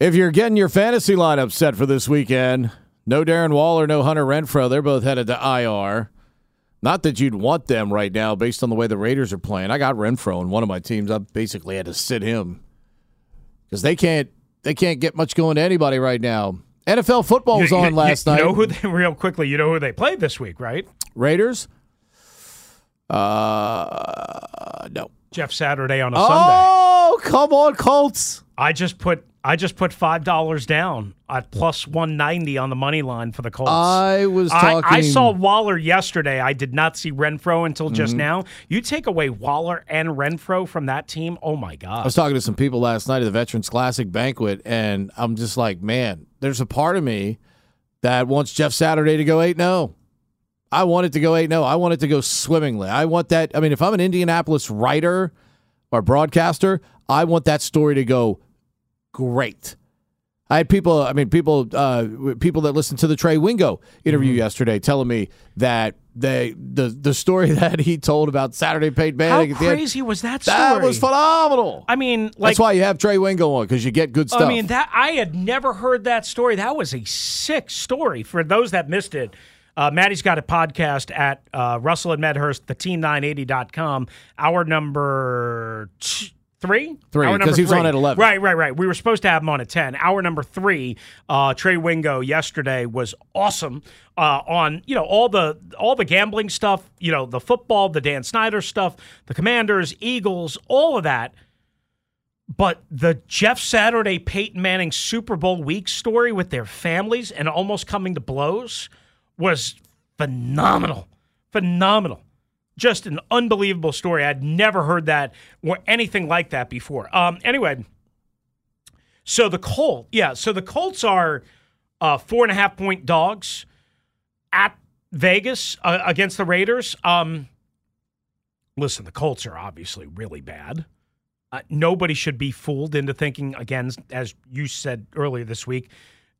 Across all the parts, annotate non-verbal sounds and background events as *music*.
If you're getting your fantasy lineup set for this weekend, no Darren Waller, no Hunter Renfrow. They're both headed to IR. Not that you'd want them right now based on the way the Raiders are playing. I got Renfrow in one of my teams. I basically had to sit him because they can't they can't get much going to anybody right now. NFL football was You- on you- last you night. know who they, real quickly? You know who they played this week, right? Raiders. Uh, no. Jeff Saturday on a Sunday. Oh, come on, Colts. I just put I just put five dollars down at plus one ninety on the money line for the Colts. I was I, talking. I saw Waller yesterday. I did not see Renfrow until just Mm-hmm. now. You take away Waller and Renfrow from that team, oh my god! I was talking to some people last night at the Veterans Classic banquet, and I'm just like, man, there's a part of me that wants Jeff Saturday to go 8 0. I want it to go 8 0. I want it to go swimmingly. I want that. I mean, if I'm an Indianapolis writer or broadcaster, I want that story to go great. I had people, I mean, people, uh, people that listened to the Trey Wingo interview Mm-hmm. yesterday telling me that they the the story *laughs* that he told about Saturday How Manning at the end, crazy was that story? that was phenomenal. I mean, like That's why you have Trey Wingo on because you get good stuff. I mean, that I had never heard that story. That was a sick story. For those that missed it, uh, Maddie's got a podcast at uh, Russell and Medhurst, the team980.com. Hour number t- three? Three, Hour 'cause number he was on at 11. Right, right, right. We were supposed to have him on at 10. Hour number three, uh, Trey Wingo yesterday was awesome uh, on, you know, all the all the gambling stuff, you know, the football, the Dan Snyder stuff, the Commanders, Eagles, all of that. But the Jeff Saturday, Peyton Manning Super Bowl week story with their families and almost coming to blows was phenomenal. Phenomenal. Just an unbelievable story. I'd never heard that or anything like that before. Um, anyway, so the Colt, yeah, so the Colts are uh, four and a half point dogs at Vegas uh, against the Raiders. Um, listen, the Colts are obviously really bad. Uh, nobody should be fooled into thinking again, as you said earlier this week.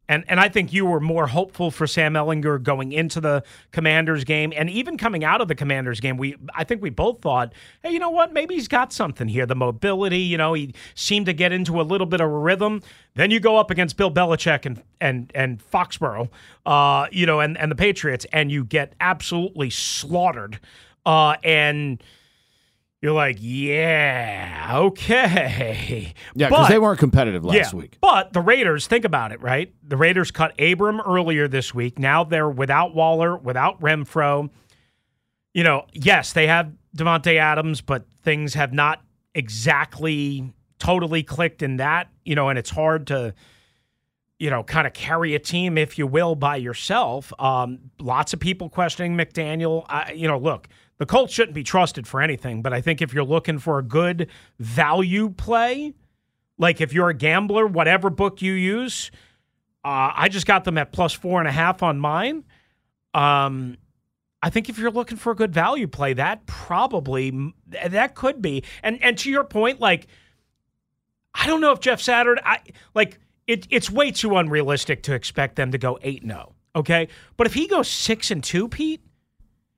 And and I think you were more hopeful for Sam Ehlinger going into the Commanders game, and even coming out of the Commanders game. We I think we both thought, hey, you know what? Maybe he's got something here. The mobility, you know, he seemed to get into a little bit of a rhythm. Then you go up against Bill Belichick and and and Foxborough, uh, you know, and and the Patriots, and you get absolutely slaughtered. Uh, and you're like, yeah, okay. *laughs* yeah, because they weren't competitive last yeah, week. But the Raiders, think about it, right? The Raiders cut Abram earlier this week. Now they're without Waller, without Renfrow. You know, yes, they have Davante Adams, but things have not exactly totally clicked in that, you know, and it's hard to, you know, kind of carry a team, if you will, by yourself. Um, lots of people questioning McDaniel. I, you know, look, the Colts shouldn't be trusted for anything, but I think if you're looking for a good value play, like if you're a gambler, whatever book you use, uh, I just got them at plus four and a half on mine. Um, I think if you're looking for a good value play, that probably that could be. And and to your point, like I don't know if Jeff Saturday, I like it. It's way too unrealistic to expect them to go eight zero. Okay, but if he goes six and two, Pete,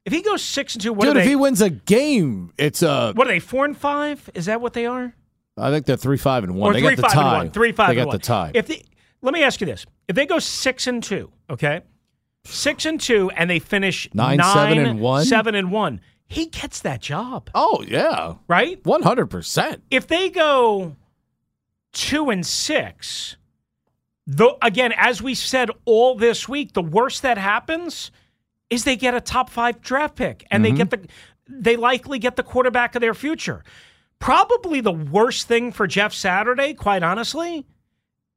if he goes six and two, what Dude, if they? he wins a game, it's a what are they? Four and five? Is that what they are? I think they're three five and one. or they three got the five tie. and one. Three five They got one. the tie. If they, let me ask you this: If they go six and two, okay, six and two, and they finish Nine, seven, and one? seven and one, he gets that job, Oh yeah, right? one hundred percent. If they go two and six, though again, as we said all this week, the worst that happens is they get a top five draft pick and they get mm-hmm. the they likely get the quarterback of their future. Probably the worst thing for Jeff Saturday, quite honestly,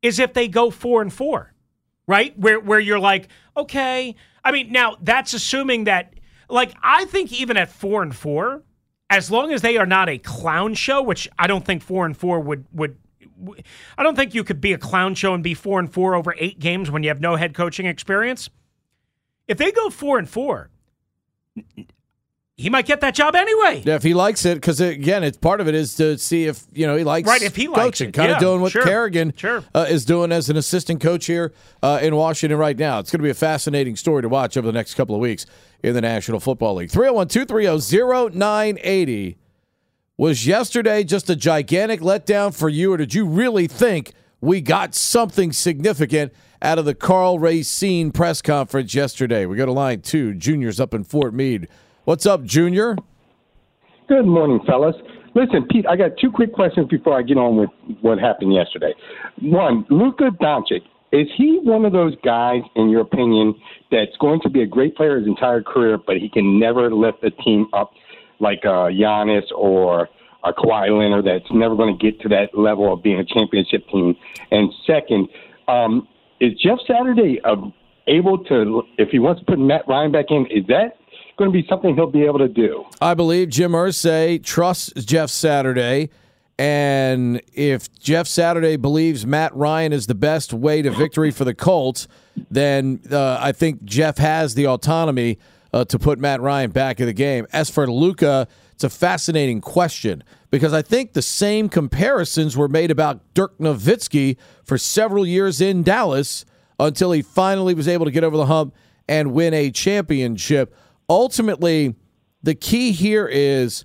is if they go four and four, right? Where where you're like, okay. I mean, now that's assuming that like I think even at four and four, as long as they are not a clown show, which I don't think four and four would would I don't think you could be a clown show and be four and four over eight games when you have no head coaching experience. If they go four and four, he might get that job anyway. Yeah, if he likes it, because again, it's part of it is to see if you know he likes Right, if he likes coaching, it, kind yeah, of doing what sure, Kerrigan sure. Uh, is doing as an assistant coach here uh, in Washington right now. It's going to be a fascinating story to watch over the next couple of weeks in the National Football League. 301-230-0980. Was yesterday just a gigantic letdown for you, or did you really think we got something significant out of the Karl Racine press conference yesterday? We go to line two. Junior's up in Fort Meade. What's up, Junior? Good morning, fellas. Listen, Pete, I got two quick questions before I get on with what happened yesterday. One, Luka Doncic, is he one of those guys, in your opinion, that's going to be a great player his entire career, but he can never lift a team up like uh, Giannis or a Kawhi Leonard that's never going to get to that level of being a championship team? And second, um, is Jeff Saturday uh, able to, if he wants to put Matt Ryan back in, is that going to be something he'll be able to do? I believe Jim Irsay trusts Jeff Saturday. And if Jeff Saturday believes Matt Ryan is the best way to victory for the Colts, then uh, I think Jeff has the autonomy uh, to put Matt Ryan back in the game. As for Luka, it's a fascinating question because I think the same comparisons were made about Dirk Nowitzki for several years in Dallas until he finally was able to get over the hump and win a championship. Ultimately, the key here is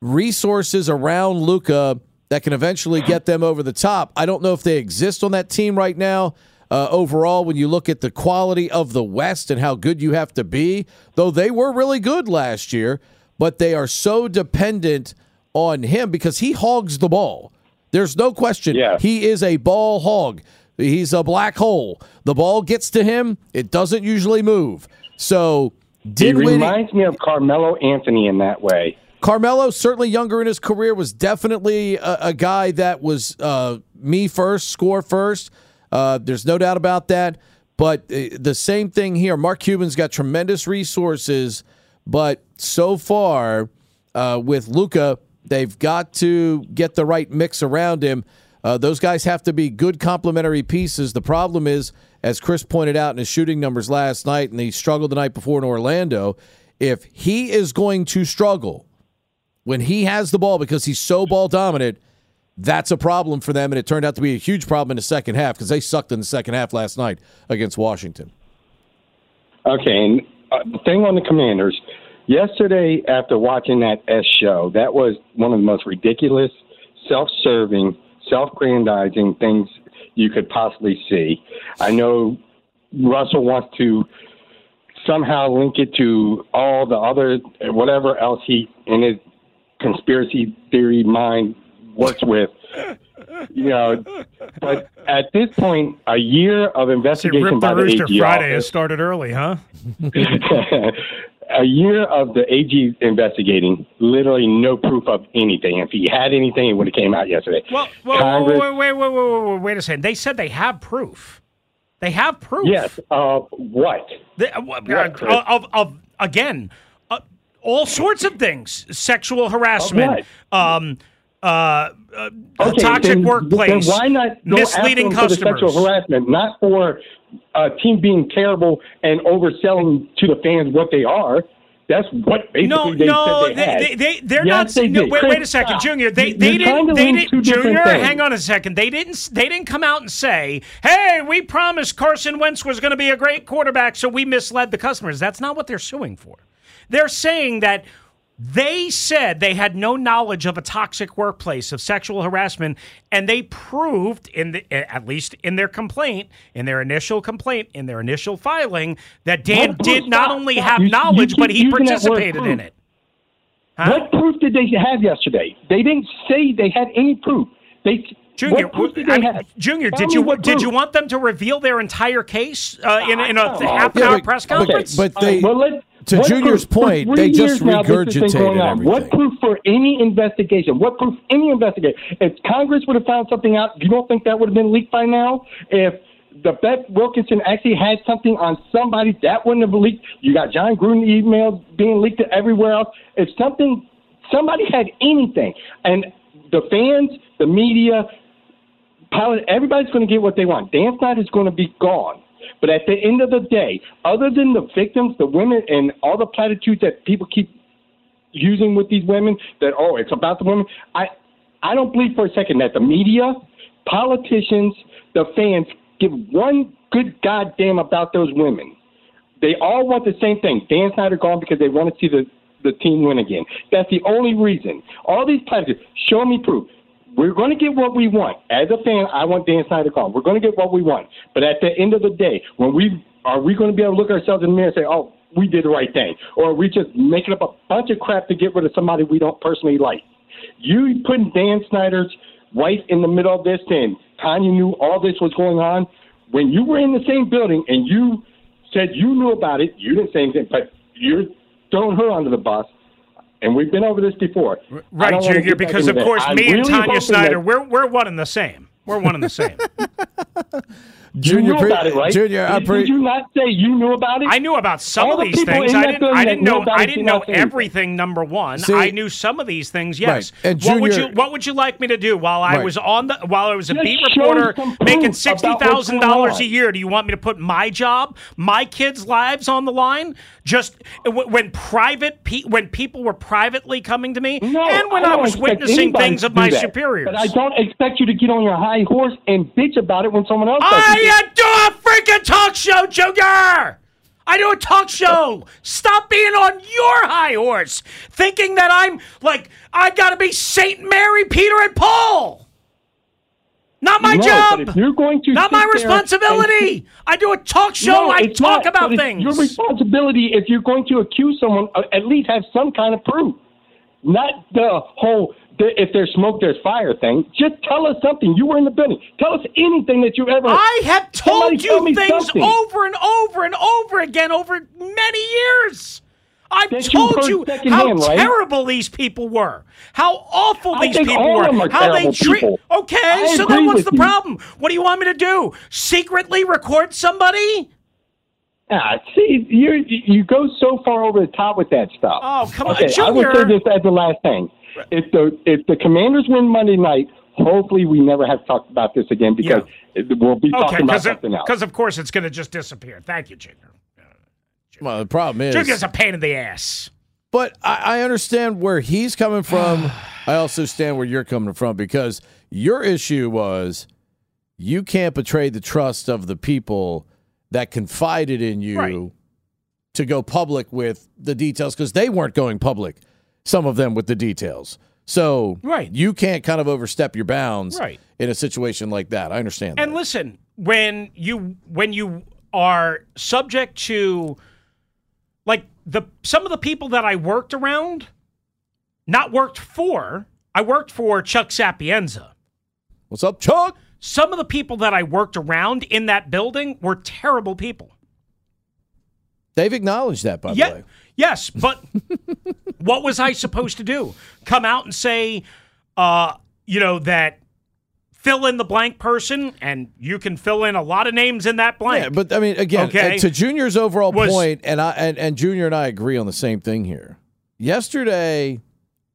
resources around Luka that can eventually get them over the top. I don't know if they exist on that team right now. Uh, overall, when you look at the quality of the West and how good you have to be, though they were really good last year, but they are so dependent on him because he hogs the ball. There's no question. Yeah. He is a ball hog. He's a black hole. The ball gets to him, it doesn't usually move. So, He Dinwiddie, reminds me of Carmelo Anthony in that way. Carmelo, certainly younger in his career, was definitely a, a guy that was uh, me first, score first. Uh, there's no doubt about that. But uh, the same thing here. Mark Cuban's got tremendous resources, but so far uh, with Luka, they've got to get the right mix around him. Uh, those guys have to be good complementary pieces. The problem is, as Chris pointed out in his shooting numbers last night, and he struggled the night before in Orlando, if he is going to struggle when he has the ball because he's so ball dominant, that's a problem for them. And it turned out to be a huge problem in the second half because they sucked in the second half last night against Washington. Okay, and uh, the thing on the Commanders, yesterday after watching that S show, that was one of the most ridiculous, self-serving, self-grandizing things you could possibly see. I know Russell wants to somehow link it to all the other whatever else he in his conspiracy theory mind works with. You know, but at this point, a year of See, investigation the by the Rooster AG Friday office- has started early, huh? *laughs* *laughs* a year of the AG investigating, literally no proof of anything. If he had anything, it would have came out yesterday. Well, well Congress, wait, wait, wait, wait, wait, wait, wait a second. They said they have proof. They have proof. yes. Uh, what? They- uh, uh, What, Chris? of, of again, uh, all sorts of things: sexual harassment, um, uh, uh, Okay, toxic then- workplace, Then why not misleading after him for the customers. sexual harassment, not for a team being terrible and overselling to the fans what they are. That's what basically no, they no, said they, had. they, they, they're Yes, not. They no, wait, wait a second. Junior. They, they didn't. They didn't. Junior, hang on a second. They didn't. They didn't come out and say, "Hey, we promised Carson Wentz was going to be a great quarterback, so we misled the customers." That's not what they're suing for. They're saying that. They said they had no knowledge of a toxic workplace of sexual harassment, and they proved in the at least in their complaint, in their initial complaint, in their initial filing, that Dan What proof? did not only have You- you knowledge, keep but he using that word participated in it. Huh? What proof did they have yesterday? They didn't say they had any proof. They Junior, what proof did I they mean, have? Junior, Tell did you what did proof. you want them to reveal their entire case uh, in, in a Oh, half an yeah, hour press but- conference? but All they- right, well, let- to what Junior's proof- point, they just years now, this has been regurgitated on. What proof for any investigation? What proof any investigation? If Congress would have found something out, you don't think that would have been leaked by now? If the Beth Wilkinson actually had something on somebody that wouldn't have leaked. You got Jon Gruden emails being leaked to everywhere else. If something, somebody had anything, and the fans, the media, pilot, everybody's going to get what they want. Dan Snyder's going to be gone. But at the end of the day, other than the victims, the women, and all the platitudes that people keep using with these women, that oh, it's about the women. I, I don't believe for a second that the media, politicians, the fans give one good goddamn about those women. They all want the same thing. Dan Snyder gone because they want to see the the team win again. That's the only reason. All these platitudes, show me proof. We're going to get what we want. As a fan, I want Dan Snyder gone. We're going to get what we want. But at the end of the day, when we are we going to be able to look ourselves in the mirror and say, "Oh, we did the right thing," or are we just making up a bunch of crap to get rid of somebody we don't personally like? You putting Dan Snyder's wife in the middle of this, and Tanya knew all this was going on. When you were in the same building and you said you knew about it, you didn't say anything, but you're throwing her under the bus. And we've been over this before. Right, Junior, because of course me and really Tanya Snyder, that- we're we're one and the same. We're one and the same. *laughs* you knew about it, right? Junior, I did, pre- did you not say you knew about it? I knew about some All of these people things. I didn't. I didn't know. I didn't know not say anything. everything. Number one, See- I knew some of these things. Yes. And what would you What would you like me to do while I Right. was on the while I was a Just beat reporter making about sixty what's thousand going dollars a year? Do you want me to put my job, my kids' lives on the line? Just when private pe- when people were privately coming to me, No, and when I I, was witnessing things of my that. superiors. But I don't expect you to get on your high horse and bitch about it when someone else. I do a freaking talk show, Junior! I do a talk show. Stop being on your high horse, thinking that I'm like I gotta be Saint Mary, Peter, and Paul. Not my No, job. you're going to Not my responsibility. I do a talk show. No, I talk not, about things. Your responsibility, if you're going to accuse someone, uh, at least have some kind of proof. Not the whole if there's smoke, there's fire thing. Just tell us something. You were in the building. Tell us anything that you ever. I have told Somebody you things something. over and over and over again over many years. I've That told heard you, how right? terrible these people were, how awful I these people were, of them are how they treat. people. Okay, I so then what's the you. problem? What do you want me to do? Secretly record somebody? Ah, see, you you go so far over the top with that stuff. Oh, come on, okay, I will say this as the last thing. If the if the Commanders win Monday night, hopefully we never have to talk about this again because it, we'll be Okay, talking about something else. because of course it's going to just disappear. Thank you, uh, Junior. Well, the problem is, Junior's a pain in the ass. but I, I understand where he's coming from. *sighs* I also stand where you're coming from because your issue was you can't betray the trust of the people that confided in you Right. to go public with the details because they weren't going public. Some of them with the details. So Right. you can't kind of overstep your bounds Right. in a situation like that. I understand. And that. listen, when you when you are subject to like the some of the people that I worked around, not worked for, I worked for Chuck Sapienza. What's up, Chuck? Some of the people that I worked around in that building were terrible people. They've acknowledged that, by the way. Yes, but *laughs* what was I supposed to do? Come out and say, uh, you know, that fill in the blank person, and you can fill in a lot of names in that blank. Yeah, but I mean, again, Okay. uh, to Junior's overall Was- point, and I and, and Junior and I agree on the same thing here. Yesterday,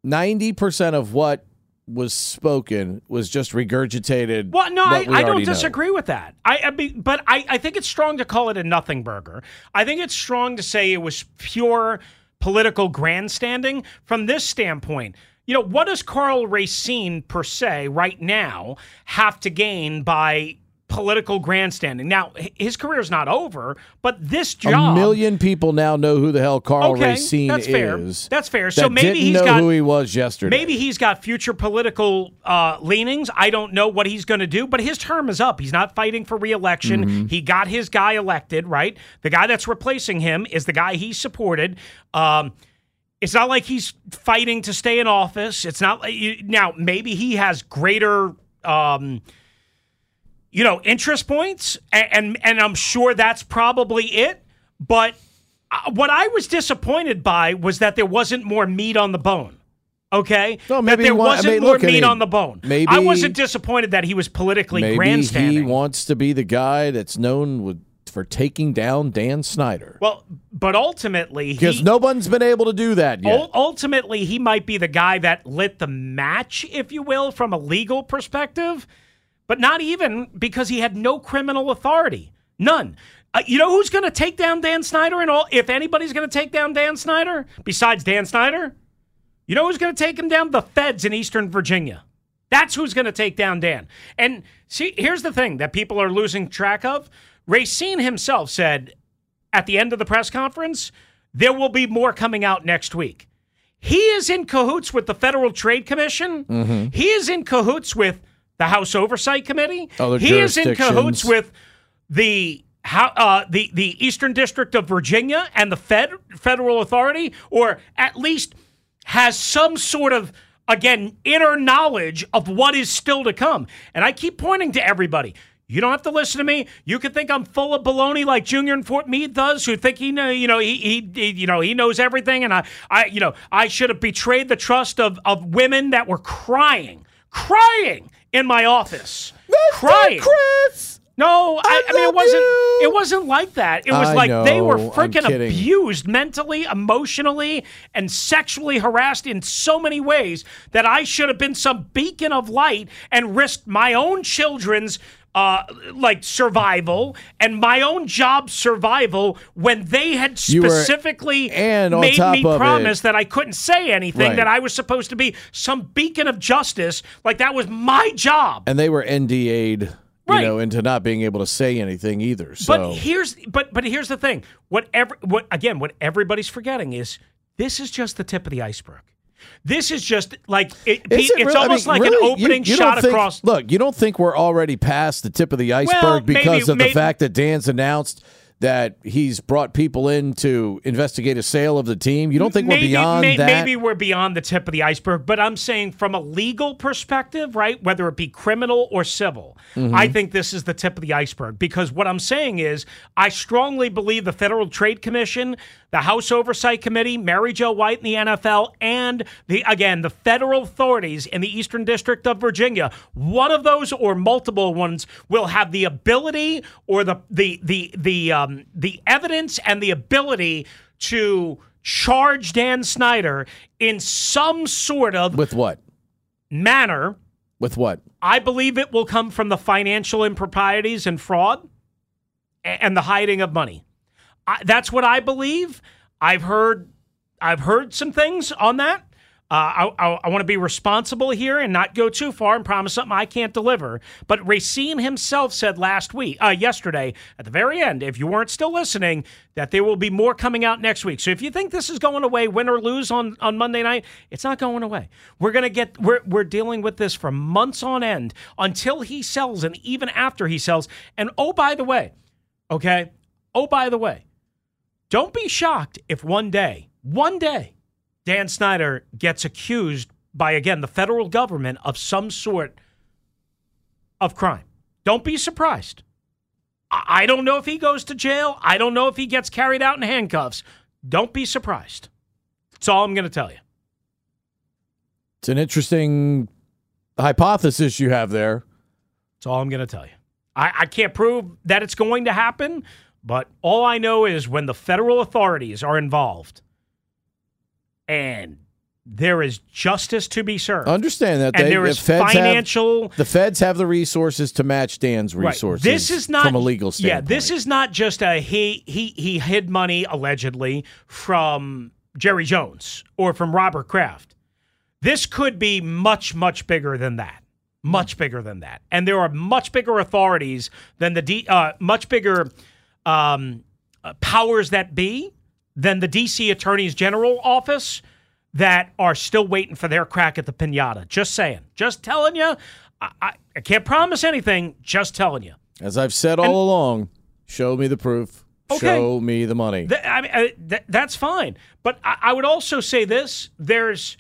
ninety percent of what was spoken was just regurgitated. Well, no, I, we I don't already know. disagree with that. I, I mean, but I, I think it's strong to call it a nothing burger. I think it's strong to say it was pure political grandstanding. From this standpoint, you know, what does Karl Racine per se right now have to gain by political grandstanding? Now, his career is not over, but this job. A million people now know who the hell Karl Okay, Racine that's fair. is. That's fair. So that maybe didn't he's know got- who he was yesterday. Maybe he's got future political uh, leanings. I don't know what he's going to do, but his term is up. He's not fighting for reelection. Mm-hmm. He got his guy elected, right? The guy that's replacing him is the guy he supported. Um, It's not like he's fighting to stay in office. It's not like you, now maybe he has greater um, you know, interest points and, and and I'm sure that's probably it, but uh, what I was disappointed by was that there wasn't more meat on the bone. Okay, Well, that there he wa- I wasn't mean, more look, I meat mean, on the bone. maybe- I wasn't disappointed that he was politically Maybe grandstanding. he wants to be the guy that's known with, for taking down Dan Snyder. well, but ultimately, Because no one's been able to do that yet. ul- ultimately he might be the guy that lit the match, if you will, from a legal perspective, but not even because he had no criminal authority, none. Uh, you know who's going to take down Dan Snyder and all? If anybody's going to take down Dan Snyder besides Dan Snyder, you know who's going to take him down? The feds in Eastern Virginia. That's who's going to take down Dan. And see, here's the thing that people are losing track of. Racine himself said at the end of the press conference, there will be more coming out next week. He is in cahoots with the Federal Trade Commission. Mm-hmm. He is in cahoots with the House Oversight Committee. Other he is in cahoots with the how uh, the the Eastern District of Virginia and the Fed federal authority, or at least has some sort of again inner knowledge of what is still to come. And I keep pointing to everybody. You don't have to listen to me. You can think I'm full of baloney like Junior in Fort Meade does, who think he know, you know, he, he, he you know, he knows everything, and I, I, you know, I should have betrayed the trust of of women that were crying, crying in my office, crying. Chris! No, I, I, mean it wasn't. you. It wasn't like that. It was I like they were know, freaking abused mentally, emotionally, and sexually harassed in so many ways that I should have been some beacon of light and risked my own children's. Uh, like survival and my own job survival when they had You were- specifically and made me promise it- that I couldn't say anything, Right. that I was supposed to be some beacon of justice, like that was my job. And they were NDA'd, you Right. know, into not being able to say anything either. So But here's but but here's the thing. What ever what again? What everybody's forgetting is this is just the tip of the iceberg. This is just like it, it it's really- I almost mean, like really? an opening you don't shot think- across. Look, you don't think we're already past the tip of the iceberg Well, maybe- because of maybe- the fact that Dan's announced that he's brought people in to investigate a sale of the team? You don't think maybe, we're beyond may- that? Maybe we're beyond the tip of the iceberg, but I'm saying from a legal perspective, right? Whether it be criminal or civil, Mm-hmm. I think this is the tip of the iceberg because what I'm saying is I strongly believe the Federal Trade Commission, the House Oversight Committee, Mary Jo White in the NFL, and the again the federal authorities in the Eastern District of Virginia, one of those or multiple ones will have the ability or the the the the um, Um, the evidence and the ability to charge Dan Snyder in some sort of With what? manner. With what? I believe it will come from the financial improprieties and fraud and the hiding of money. I, that's what I believe. I've heard I've heard some things on that. Uh, I, I, I want to be responsible here and not go too far and promise something I can't deliver. But Racine himself said last week, uh, yesterday, at the very end, if you weren't still listening, that there will be more coming out next week. So if you think this is going away, win or lose on, on Monday night, it's not going away. We're gonna get we're we're dealing with this for months on end until he sells and even after he sells. And oh, by the way, okay, oh by the way, don't be shocked if one day, one day, Dan Snyder gets accused by, again, the federal government of some sort of crime. Don't be surprised. I don't know if he goes to jail. I don't know if he gets carried out in handcuffs. Don't be surprised. That's all I'm going to tell you. It's an interesting hypothesis you have there. That's all I'm going to tell you. I, I can't prove that it's going to happen, but all I know is when the federal authorities are involved and there is justice to be served. Understand that and they, there the feds financial Have, the feds have the resources to match Dan's Right. resources. This is not from a legal standpoint. Yeah, this is not just a he he he hid money allegedly from Jerry Jones or from Robert Kraft. This could be much much bigger than that. Much bigger than that. And there are much bigger authorities than the D, uh, much bigger um, uh, powers that be than the DC Attorney's General office that are still waiting for their crack at the pinata. Just saying. Just telling you. I, I, I can't promise anything. Just telling you. As I've said all along, show me the proof. Okay. Show me the money. Th- I mean, uh, th- that's fine. But I-, I would also say this: there's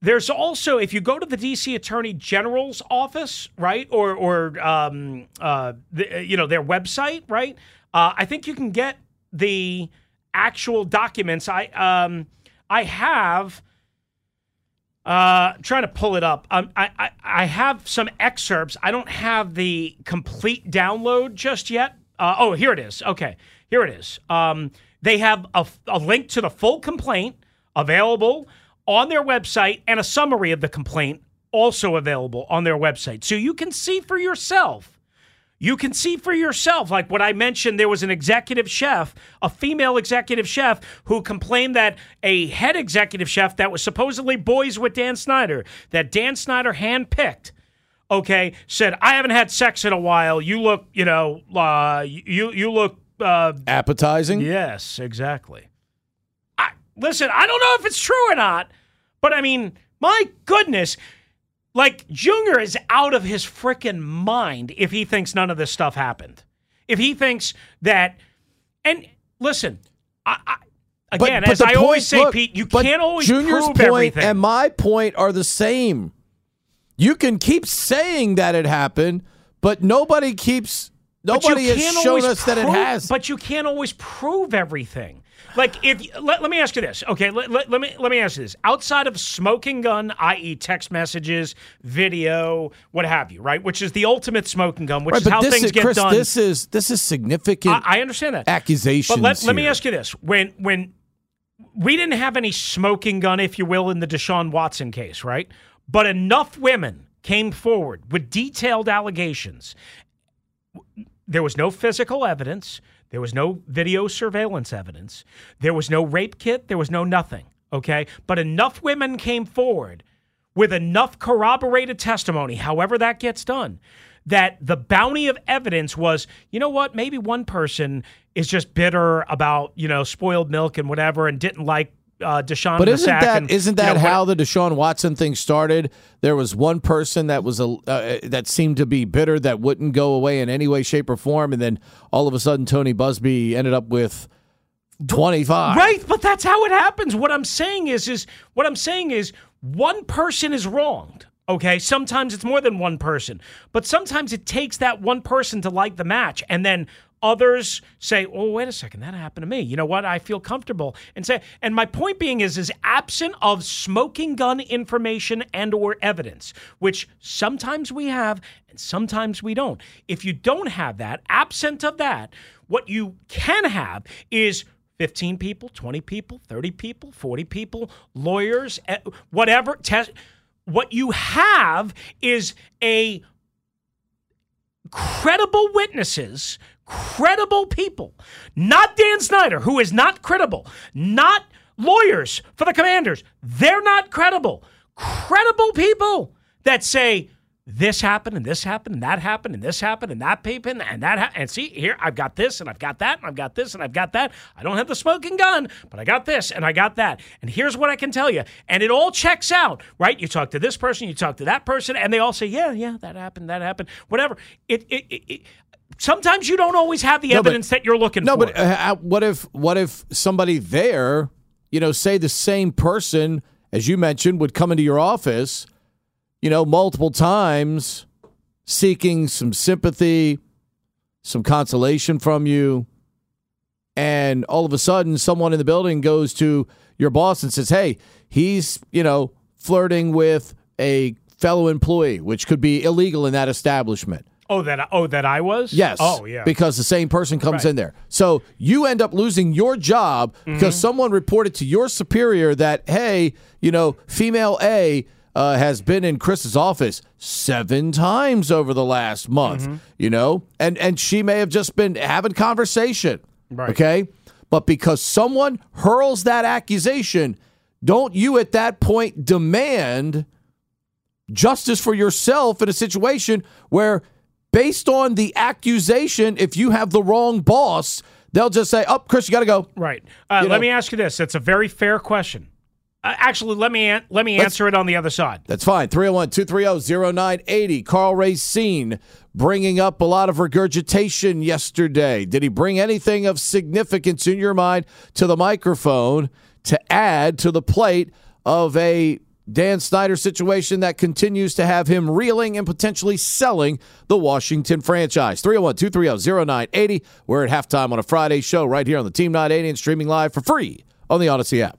there's also if you go to the DC Attorney General's office, right, or or um, uh, the, you know their website, right. Uh, I think you can get the actual documents. I um, I have. Uh, I'm trying to pull it up. Um, I, I I have some excerpts. I don't have the complete download just yet. Uh, oh, here it is. Okay, here it is. Um, they have a, a link to the full complaint available on their website and a summary of the complaint also available on their website, so you can see for yourself you can see for yourself. Like what I mentioned, there was an executive chef, a female executive chef, who complained that a head executive chef that was supposedly boys with Dan Snyder, that Dan Snyder handpicked, okay, said, I haven't had sex in a while. You look, you know, uh, you, you look. Uh, Appetizing. yes, exactly. I, listen, I don't know if it's true or not, but I mean, my goodness. Like Junior is out of his freaking mind if he thinks none of this stuff happened. If he thinks that, and listen, I, I again, But- but as I always say, look, Pete, you can't always Junior's prove point everything. and my point are the same. You can keep saying that it happened, but nobody keeps. But Nobody has shown us that it has. But you can't always prove everything. Like if let, let me ask you this, okay? Let, let, let me let me ask you this. Outside of smoking gun, i.e., text messages, video, what have you, right? Which is the ultimate smoking gun, which Right, is how things is, get Chris, done. This is this is significant. I, I understand that accusations But let, let me ask you this: when when we didn't have any smoking gun, if you will, in the Deshaun Watson case, right? But enough women came forward with detailed allegations. There was no physical evidence. There was no video surveillance evidence. There was no rape kit. There was no nothing. Okay. But enough women came forward with enough corroborated testimony, however that gets done, that the bounty of evidence was, you know what, maybe one person is just bitter about, you know, spoiled milk and whatever and didn't like uh, Deshaun But isn't that and, isn't you that know, how the Deshaun Watson thing started? There was one person that was a uh, that seemed to be bitter that wouldn't go away in any way, shape, or form, and then all of a sudden Tony Buzbee ended up with twenty five. Right, but that's how it happens. What I'm saying is, is what I'm saying is, one person is wronged. Okay, sometimes it's more than one person, but sometimes it takes that one person to like the match, and then others say, "Oh, wait a second, that happened to me." You know what? I feel comfortable and say. And my point being is, is absent of smoking gun information and or evidence, which sometimes we have and sometimes we don't. If you don't have that, absent of that, what you can have is 15 people, 20 people, 30 people, 40 people, lawyers, eh, whatever. Test. What you have is a credible witnesses, credible people, not Dan Snyder, who is not credible, not lawyers for the commanders. They're not credible. Credible people that say, this happened and this happened and that happened and this happened and that happened and that ha- and see here I've got this and I've got that and I've got this and I've got that. I don't have the smoking gun, but I got this and I got that. And here's what I can tell you. And it all checks out, right? You talk to this person, you talk to that person, and they all say, "Yeah, yeah, that happened, that happened." Whatever. It it, it, it sometimes you don't always have the No, but- evidence that you're looking No, for. No, but uh, what if what if somebody there, you know, say the same person as you mentioned would come into your office, you know, multiple times, seeking some sympathy, some consolation from you, and all of a sudden someone in the building goes to your boss and says, "Hey, he's you know flirting with a fellow employee, which could be illegal in that establishment." Oh, that I- oh that I was. Yes. Oh yeah. Because the same person comes Right. in there. So you end up losing your job because Mm-hmm. someone reported to your superior that, hey, you know, female A uh, has been in Chris's office seven times over the last month, Mm-hmm. you know, and, and she may have just been having conversation. Right. Okay. But because someone hurls that accusation, don't you at that point demand justice for yourself in a situation where, based on the accusation, if you have the wrong boss, they'll just say, "Oh, Chris, you got to go." Right. Uh, let know- me ask you this. It's a very fair question. Uh, actually, let me an- let me Let's- answer it on the other side. That's fine. 301 230 0980. Karl Racine bringing up a lot of regurgitation yesterday. Did he bring anything of significance in your mind to the microphone to add to the plate of a Dan Snyder situation that continues to have him reeling and potentially selling the Washington franchise? 301 230 0980. We're at halftime on a Friday show right here on the Team 980 and streaming live for free on the Audacy app.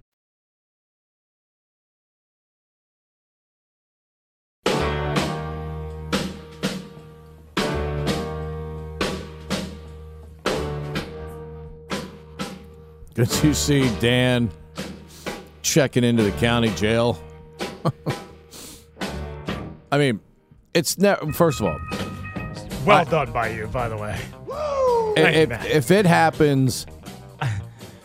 Did you see Dan checking into the county jail? I mean, it's never. First of all, Well done by you, by the way. You, if, if it happens,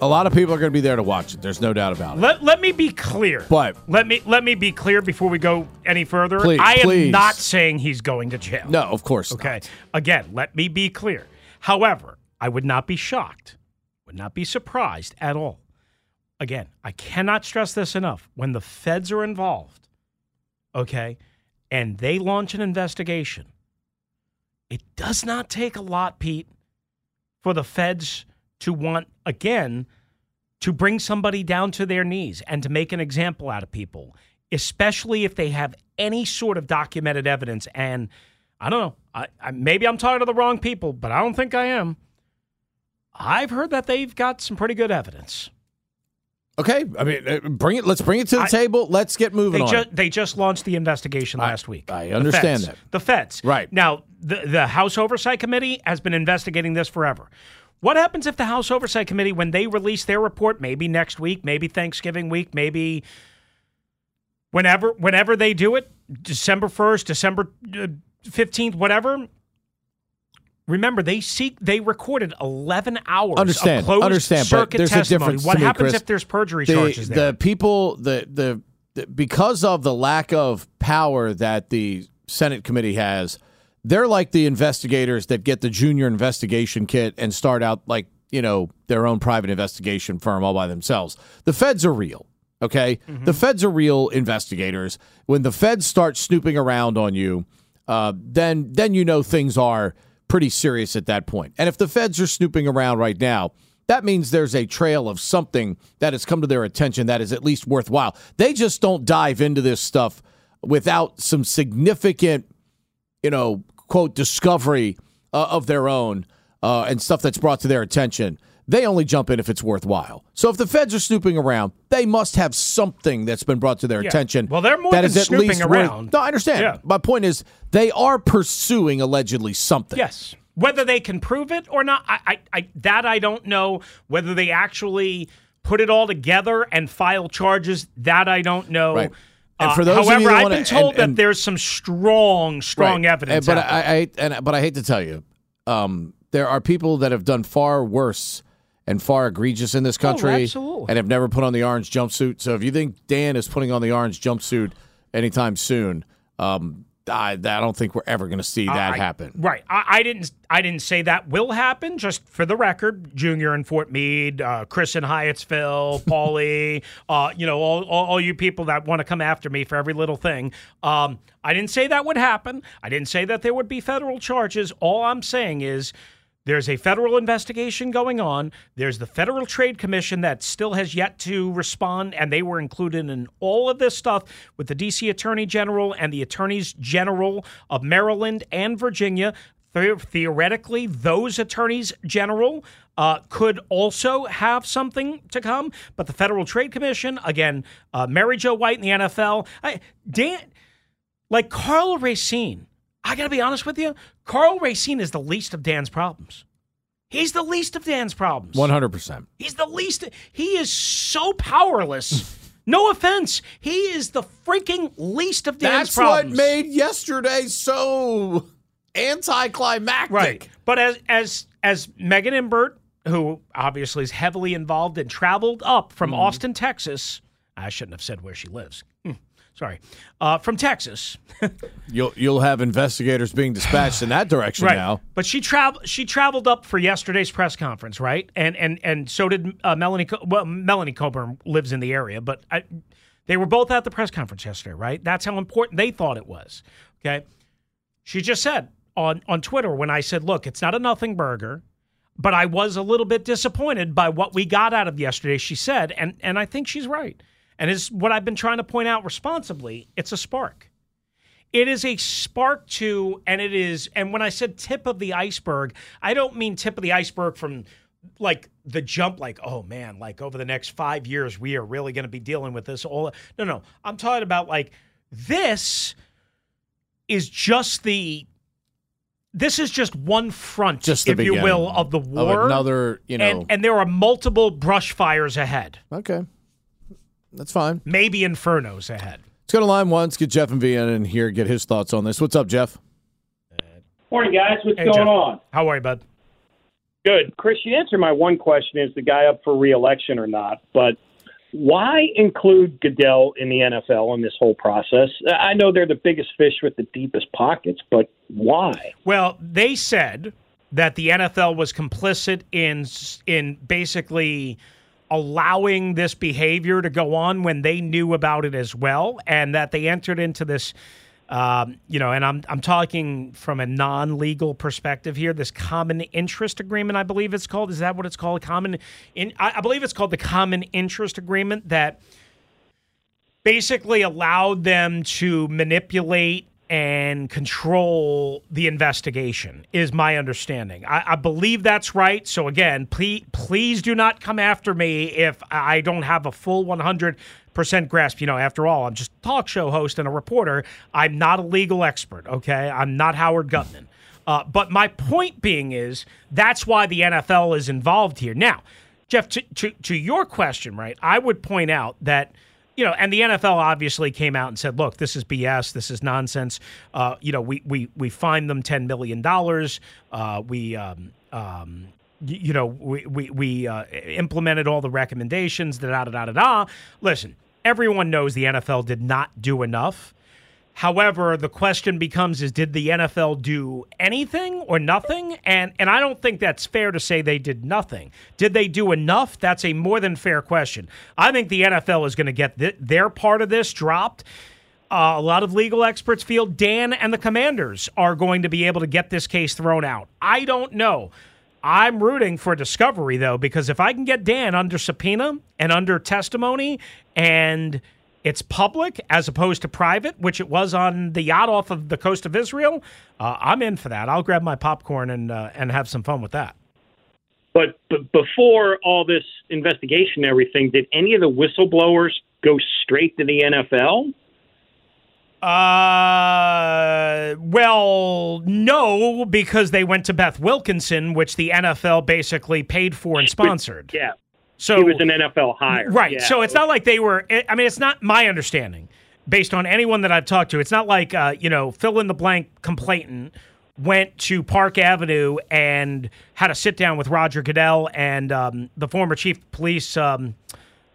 a lot of people are going to be there to watch it. There's no doubt about it. Let, let me be clear. But- let me let me be clear before we go any further. Please, I am please. not saying he's going to jail. No, of course. not. Okay. Again, let me be clear. However, I would not be shocked, would not be surprised at all. Again, I cannot stress this enough. When the feds are involved, okay, and they launch an investigation, it does not take a lot, Pete, for the feds to want, again, to bring somebody down to their knees and to make an example out of people, especially if they have any sort of documented evidence. And I don't know, I, I, maybe I'm talking to the wrong people, but I don't think I am. I've heard that they've got some pretty good evidence. Okay. I mean, uh, bring it. Let's bring it to the I- table. Let's get moving They on. just they just launched the investigation I- last week. I The understand feds. that. The feds. Right. Now, the the House Oversight Committee has been investigating this forever. What happens if the House Oversight Committee, when they release their report, maybe next week, maybe Thanksgiving week, maybe whenever whenever they do it, December first, December uh, fifteenth, whatever. Remember, they seek they recorded eleven hours Understand, of closed understand, but circuit there's a difference what me, happens Chris. if there's perjury the, charges there? the people the, the the because of the lack of power that the Senate committee has, they're like the investigators that get the junior investigation kit and start out like you know their own private investigation firm all by themselves. The feds are real. Okay, the feds are real investigators. When the feds start snooping around on you, uh, then then you know things are pretty serious at that point. And if the feds are snooping around right now, that means there's a trail of something that has come to their attention that is at least worthwhile. They just don't dive into this stuff without some significant, you know, quote, discovery uh, of their own uh, and stuff that's brought to their attention. They only jump in if it's worthwhile. So if the feds are snooping around, they must have something that's been brought to their Yeah. attention. Well, they're more that than is at snooping least worth- around. no, I understand. Yeah. My point is, they are pursuing allegedly something. Yes. Whether they can prove it or not, I, I, I that I don't know. Whether they actually put it all together and file charges, that I don't know. Right. And Uh, for those of you however, I've wanna- been told and- and- that there's some strong, strong Right. evidence. And- but. I, I and but I hate to tell you, um, there are people that have done far worse and far egregious in this country, Oh, and have never put on the orange jumpsuit. So if you think Dan is putting on the orange jumpsuit anytime soon, um, I, I don't think we're ever going to see that I- happen. Right. I, I didn't. I didn't say that will happen. Just for the record, Junior in Fort Meade, uh, Chris in Hyattsville, *laughs* Paulie, uh, you know, all, all, all you people that want to come after me for every little thing. Um, I didn't say that would happen. I didn't say that there would be federal charges. All I'm saying is There's a federal investigation going on. There's the Federal Trade Commission that still has yet to respond, and they were included in all of this stuff with the D.C. Attorney General and the Attorneys General of Maryland and Virginia. Theoretically, those attorneys general uh, could also have something to come, but the Federal Trade Commission, again, uh, Mary Jo White in the NFL, I, Dan, like Karl Racine, I got to be honest with you. Karl Racine is the least of Dan's problems. He's the least of Dan's problems. 100%. He's the least. He is so powerless. *laughs* no offense. He is the freaking least of Dan's That's problems. what made yesterday so anticlimactic. Right. But as as as Megan Imbert, who obviously is heavily involved and traveled up from Mm-hmm. Austin, Texas. I shouldn't have said where she lives. Hmm, Sorry. Uh, from Texas. *laughs* You'll you'll have investigators being dispatched in that direction now. But she traveled. She traveled up for yesterday's press conference, right? And and and so did uh, Melanie. Co- Well, Melanie Coburn lives in the area, but I, they were both at the press conference yesterday, right? That's how important they thought it was. Okay. She just said on on Twitter when I said, "Look, it's not a nothing burger." But I was a little bit disappointed by what we got out of yesterday, she said, and and I think she's right. And is what I've been trying to point out responsibly, it's a spark. It is a spark to, and it is, and when I said tip of the iceberg, I don't mean tip of the iceberg from like the jump, like, oh man, like over the next five years, we are really going to be dealing with this. All no, no, I'm talking about like this is just the, this is just one front, Just if you will, of the of war. another, you know- and, and there are multiple brush fires ahead, Okay. That's fine. maybe infernos ahead. Let's go to line one. Let's get Jeff and Vienna in here, get his thoughts on this. What's up, Jeff? Morning, guys. What's Hey, going Jeff. on? How are you, bud? Good. Chris, you answered my one question is the guy up for reelection or not, but why include Goodell in the NFL in this whole process? I know they're the biggest fish with the deepest pockets, but why? Well, they said that the NFL was complicit in in basically allowing this behavior to go on when they knew about it as well, and that they entered into this. Um, you know, and I'm I'm talking from a non-legal perspective here. This common interest agreement, I believe it's called. Is that what it's called? Common, in I, I believe it's called the common interest agreement that basically allowed them to manipulate and control the investigation is my understanding. I, I believe that's right. So again please please do not come after me if i don't have a full 100% grasp. You know after all i'm just a talk show host and a reporter. I'm not a legal expert okay? I'm not howard gutman. Uh, but my point being is that's why the nfl is involved here. Now jeff to, to, to your question right i would point out that you know, and the NFL obviously came out and said, "Look, this is BS. This is nonsense." Uh, you know, we we we fined them ten million dollars. Uh, we. Um, um, you know, we we, we uh, implemented all the recommendations. Da da da da da. Listen, everyone knows the NFL did not do enough. However, the question becomes is did the NFL do anything or nothing? And and I don't think that's fair to say they did nothing. Did they do enough? That's a more than fair question. I think the NFL is going to get th- their part of this dropped. Uh, a lot of legal experts feel Dan and the Commanders are going to be able to get this case thrown out. I don't know. I'm rooting for Discovery though because if I can get Dan under subpoena and under testimony and it's public as opposed to private, which it was on the yacht off of the coast of Israel. Uh, I'm in for that. I'll grab my popcorn and uh, and have some fun with that. But, but before all this investigation and everything, did any of the whistleblowers go straight to the NFL? Uh, well, no, because they went to Beth Wilkinson, which the NFL basically paid for and sponsored. Yeah. So he was an NFL hire. Right. Yeah. So it's not like they were. I mean, it's not my understanding, based on anyone that I've talked to. It's not like uh, you know, fill in the blank complainant went to Park Avenue and had a sit down with Roger Goodell and um, the former chief of police. Um,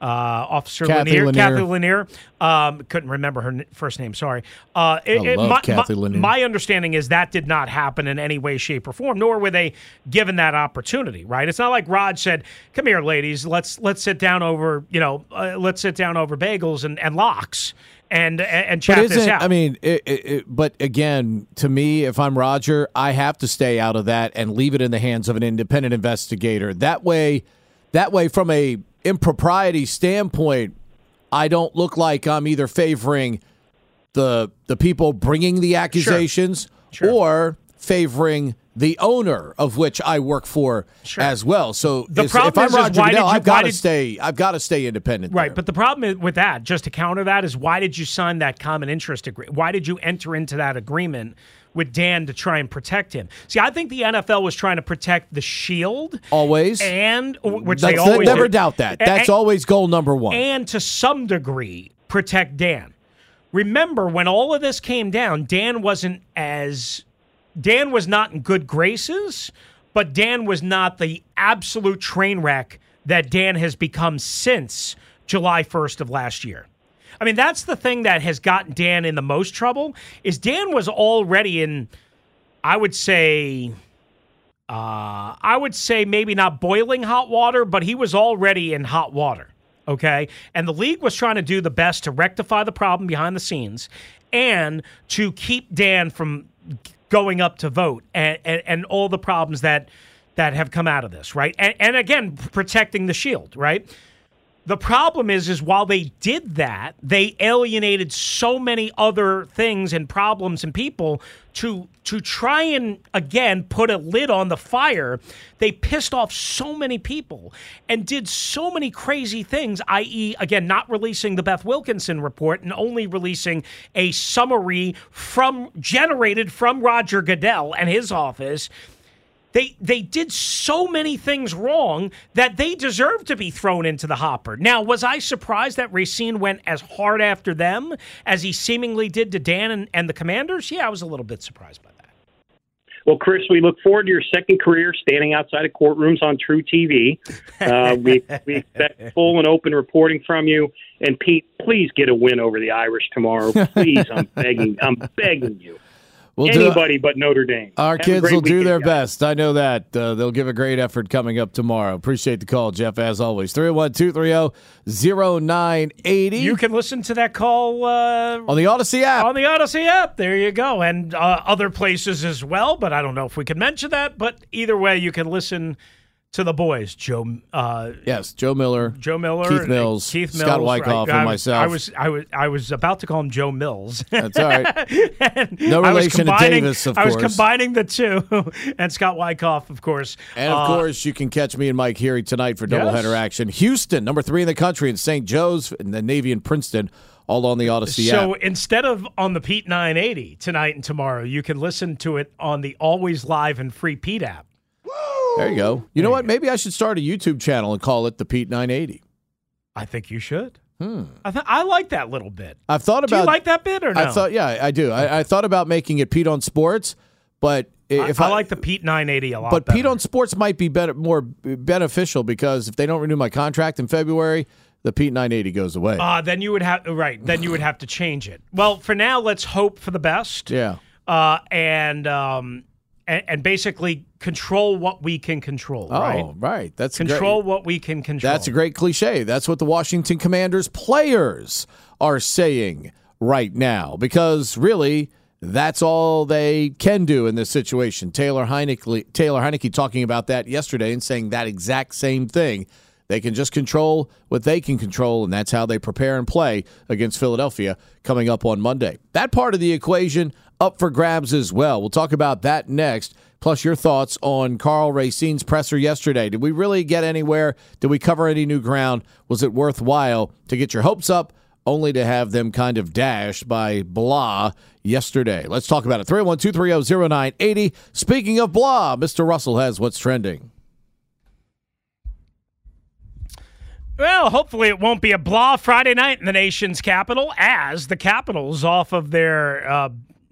uh, Officer Kathy Lanier. Lanier. Kathy Lanier. Um, couldn't remember her n- first name. Sorry. Uh, it- I it- my, Kathy my- Lanier. my understanding is that did not happen in any way, shape, or form. Nor were they given that opportunity. Right? It's not like Rod said, "Come here, ladies. Let's let's sit down over you know uh, let's sit down over bagels and, and lox." And, and, and chat this out. I mean, it, it, it- but again, to me, if I'm Roger, I have to stay out of that and leave it in the hands of an independent investigator. That way, that way, from a impropriety standpoint, I don't look like I'm either favoring the the people bringing the accusations or favoring the owner of which I work for as well. So The if, problem if I'm is- is Roger Goodell, I've got to stay. I've got to stay independent. Right, there. but the problem with that, just to counter that, is why did you sign that common interest agreement? Why did you enter into that agreement with Dan to try and protect him? See, I think the NFL was trying to protect the shield always, and which That's- they always never do. doubt that. That's a- always goal number one. and to some degree protect Dan. Remember when all of this came down, Dan wasn't as Dan was not in good graces, but Dan was not the absolute train wreck that Dan has become since July 1st of last year. I mean, that's the thing that has gotten Dan in the most trouble is Dan was already in I would say uh, I would say maybe not boiling hot water, but he was already in hot water. Okay. And the league was trying to do the best to rectify the problem behind the scenes and to keep Dan from going up to vote and, and, and all the problems that that have come out of this, right? And, and again, protecting the shield, right? The problem is, is while they did that, they alienated so many other things and problems and people to to try and again put a lid on the fire. They pissed off so many people and did so many crazy things. I.e., again, not releasing the Beth Wilkinson report and only releasing a summary from generated from Roger Goodell and his office they they did so many things wrong that they deserve to be thrown into the hopper. Now, was I surprised that Racine went as hard after them as he seemingly did to Dan and, and the Commanders? Yeah, I was a little bit surprised by that. Well, Chris, we look forward to your second career standing outside of courtrooms on truTV. Uh, we, we expect full and open reporting from you. And Pete, please get a win over the Irish tomorrow. Please, I'm begging, I'm begging you. We'll do- Anybody but Notre Dame. Our Have kids great will do their guys. best. I know that. Uh, they'll give a great effort coming up tomorrow. Appreciate the call, Jeff, as always. 301 230 0980. You can listen to that call uh, on the Audacy app. on the Audacy app. There you go, and uh, other places as well. But I don't know if we can mention that. But either way, you can listen to the boys, Joe. Uh, Yes, Joe Miller. Joe Miller, Keith Mills, Keith Mills, Scott Wyckoff, right. and I myself. I was, I was, I was about to call him Joe Mills. *laughs* That's all right. No I relation to Davis, of course. I was combining the two, *laughs* and Scott Wyckoff, of course. And of Uh, course, you can catch me and Mike Heary tonight for doubleheader Yes. action. Houston, number three in the country, and St. Joe's, and the Navy and Princeton, all on the Audacy So app. instead of on the Pete 980 tonight and tomorrow, you can listen to it on the Always Live and Free Pete app. There you go. You know what? Maybe I should start a YouTube channel and call it the Pete 980. I think you should. I, th- I like that little bit. I've thought about. Do you like that bit or no? I thought, yeah, I do. I, I thought about making it Pete on Sports, but I, if I like the Pete 980 a lot. but better. Pete on Sports might be better, more beneficial because if they don't renew my contract in February, the Pete 980 goes away. Uh, then you would have right. Then you would have to change it. Well, for now, let's hope for the best. yeah. Uh, and um, and, and basically control what we can control. Oh, right. right. That's great. Control what we can control. That's a great cliche. That's what the Washington Commanders players are saying right now because really that's all they can do in this situation. Taylor Heinicke, Taylor Heinicke talking about that yesterday and saying that exact same thing. They can just control what they can control, and that's how they prepare and play against Philadelphia coming up on Monday. That part of the equation up for grabs as well. We'll talk about that next. Plus, your thoughts on Karl Racine's presser yesterday. Did we really get anywhere? Did we cover any new ground? Was it worthwhile to get your hopes up only to have them kind of dashed by blah yesterday? Let's talk about it. 312 330 0980. Speaking of blah, Mr. Russell has what's trending. Well, hopefully it won't be a blah Friday night in the nation's capital as the Capitals, off of their uh,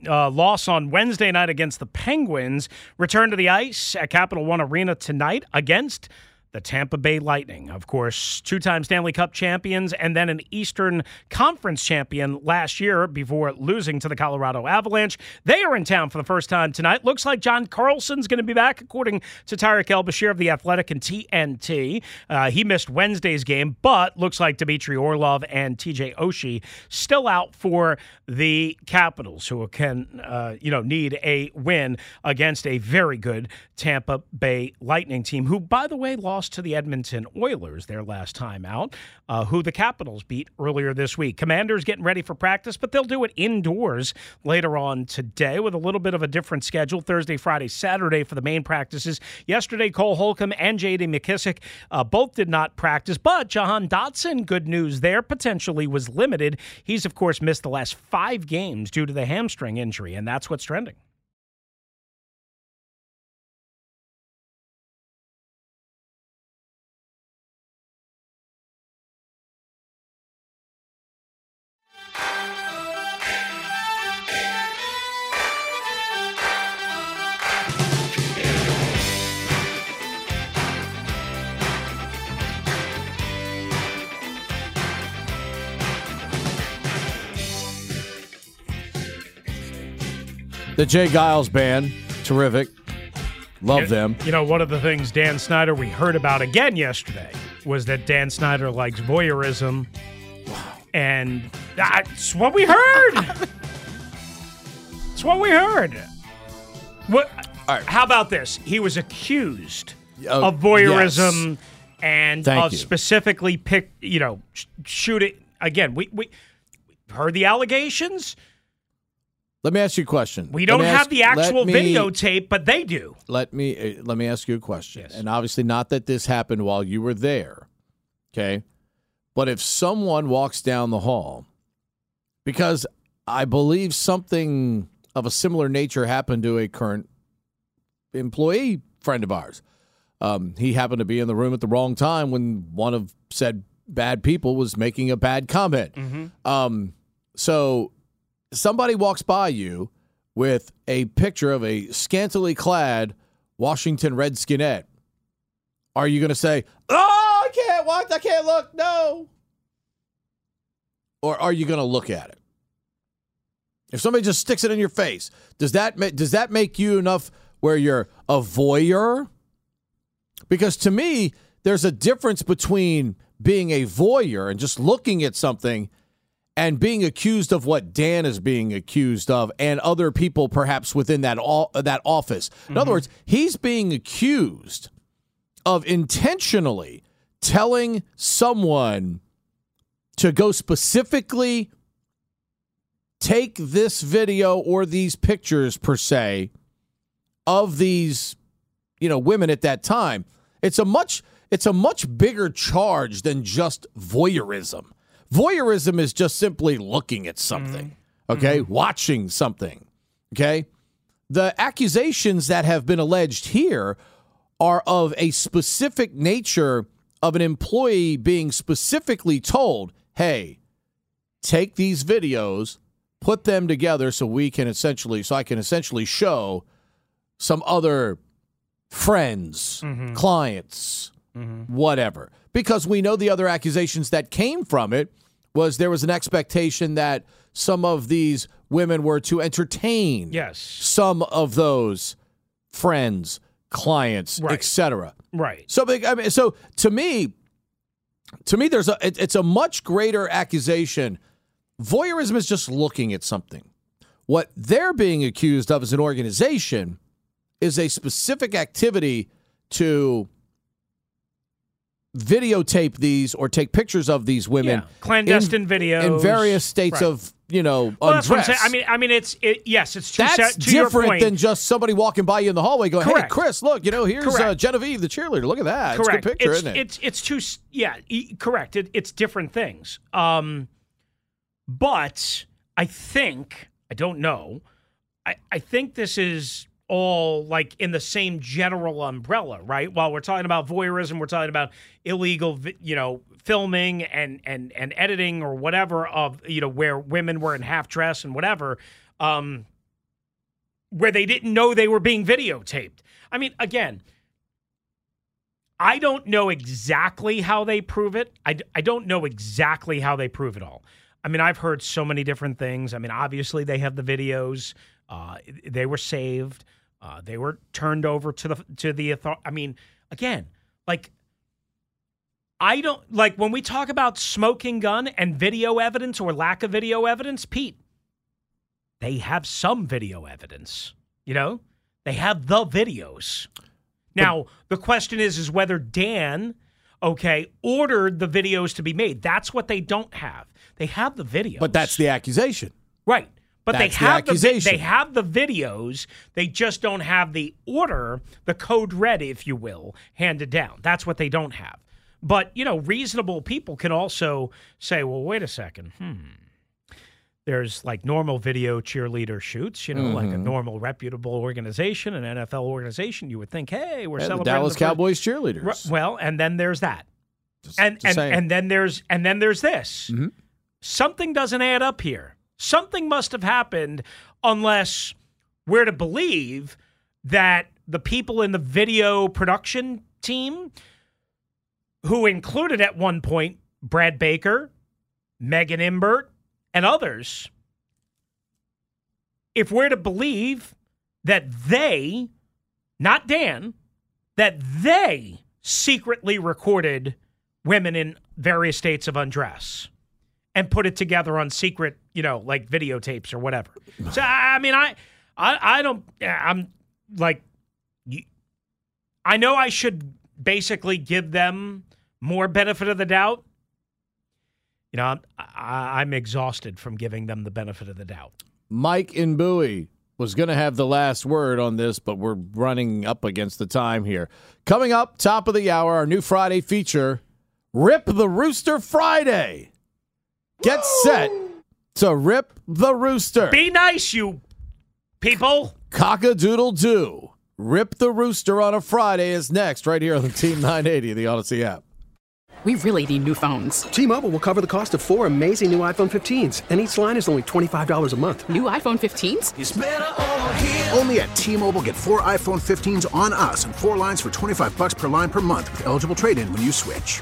uh, loss on Wednesday night against the Penguins, return to the ice at Capital One Arena tonight against the Tampa Bay Lightning, of course, two time Stanley Cup champions and then an Eastern Conference champion last year before losing to the Colorado Avalanche. They are in town for the first time tonight. Looks like John Carlson's going to be back, according to Tarik El-Bashir of The Athletic and TNT. Uh, he missed Wednesday's game, but looks like Dmitry Orlov and TJ Oshie still out for the Capitals, who can, uh, you know, need a win against a very good Tampa Bay Lightning team, who, by the way, lost lost to the Edmonton Oilers their last time out, uh, who the Capitals beat earlier this week. Commanders getting ready for practice, but they'll do it indoors later on today with a little bit of a different schedule Thursday, Friday, Saturday for the main practices. Yesterday, Cole Holcomb and J.D. McKissic uh, both did not practice, but Jahan Dotson, good news there, potentially was limited. He's, of course, missed the last five games due to the hamstring injury, and that's what's trending. The J. Geils Band, terrific. Love you, them. You know, one of the things Dan Snyder we heard about again yesterday was that Dan Snyder likes voyeurism. And that's what we heard. that's what we heard. What? Right. How about this? He was accused uh, of voyeurism yes. and Thank of you. specifically pick, you know, sh- shooting. Again, we, we heard the allegations. Let me ask you a question. We don't have ask, the actual me, videotape, but they do. Let me uh, let me ask you a question. Yes. And obviously, not that this happened while you were there, okay? But if someone walks down the hall, because I believe something of a similar nature happened to a current employee friend of ours. Um, he happened to be in the room at the wrong time when one of said bad people was making a bad comment. Mm-hmm. Um, so somebody walks by you with a picture of a scantily clad Washington Redskinette, are you going to say, "Oh, I can't watch, I can't look"? No. Or are you going to look at it? If somebody just sticks it in your face, does that does that make you enough where you're a voyeur? Because to me, there's a difference between being a voyeur and just looking at something and being accused of what Dan is being accused of, and other people perhaps within that all, that office. In other mm-hmm. words, he's being accused of intentionally telling someone to go specifically take this video or these pictures per se of these you know women at that time. It's a much it's a much bigger charge than just voyeurism Voyeurism is just simply looking at something, okay, mm-hmm. watching something, okay. The accusations that have been alleged here are of a specific nature of an employee being specifically told, hey, take these videos, put them together so we can essentially, so I can essentially show some other friends, mm-hmm. clients, mm-hmm. whatever. Because we know the other accusations that came from it was there was an expectation that some of these women were to entertain yes. some of those friends, clients, right. etc. Right. So I mean, so to me, to me, there's a it, it's a much greater accusation. Voyeurism is just looking at something. What they're being accused of as an organization is a specific activity to videotape these or take pictures of these women yeah. clandestine in, videos in various states right. of you know well, undress. that's what I'm saying. I mean, I mean, it's it, yes, it's too that's different than just somebody walking by you in the hallway going, Correct. "Hey, Chris, look, you know, here's uh, Genevieve, the cheerleader. Look at that. Correct. It's a good picture, it's, isn't it? It's it's too yeah, e- correct. It, it's different things. Um, but I think I don't know. I I think this is all like in the same general umbrella, right? While we're talking about voyeurism, we're talking about illegal, you know, filming and and and editing or whatever of you know where women were in half dress and whatever, um, where they didn't know they were being videotaped. I mean, again, I don't know exactly how they prove it. I, I don't know exactly how they prove it all. I mean, I've heard so many different things. I mean, obviously they have the videos. Uh, they were saved. Uh, they were turned over to the to the. I mean, again, like I don't like when we talk about smoking gun and video evidence or lack of video evidence, Pete. They have some video evidence. You know, they have the videos. Now, the question is is whether Dan, okay, ordered the videos to be made. That's what they don't have. They have the videos. But that's the accusation. Right. But That's they have the, accusation. they have the videos. They just don't have the order, the code red, if you will, handed down. That's what they don't have. But you know, reasonable people can also say, "Well, wait a second. Hmm. There's like normal video cheerleader shoots. You know, like a Mhm. normal reputable organization, an NFL organization. You would think, hey, we're Yeah, the celebrating Dallas first- Cowboys cheerleaders. Well, and then there's that. and just and, saying. and then there's and then there's this. Mhm. Something doesn't add up here. Something must have happened unless we're to believe that the people in the video production team who included at one point Brad Baker, Megan Imbert, and others, if we're to believe that they, not Dan, that they secretly recorded women in various states of undress and put it together on secret, you know, like videotapes or whatever. So I mean, I, I, I don't. I'm like, I know I should basically give them more benefit of the doubt. You know, I'm, I'm exhausted from giving them the benefit of the doubt. Mike in Bowie was going to have the last word on this, but we're running up against the time here. Coming up, top of the hour, our new Friday feature Rip the Rooster Friday. Get set to rip the rooster. Be nice, you people. Cock a doodle doo. Rip the rooster on a Friday is next, right here on the Team 980, the Audacy app. We really need new phones. T-Mobile will cover the cost of four amazing new iPhone 15s, and each line is only $25 a month. New iPhone 15s? Only at T-Mobile get four iPhone 15s on us and four lines for 25 bucks per line per month with eligible trade-in when you switch.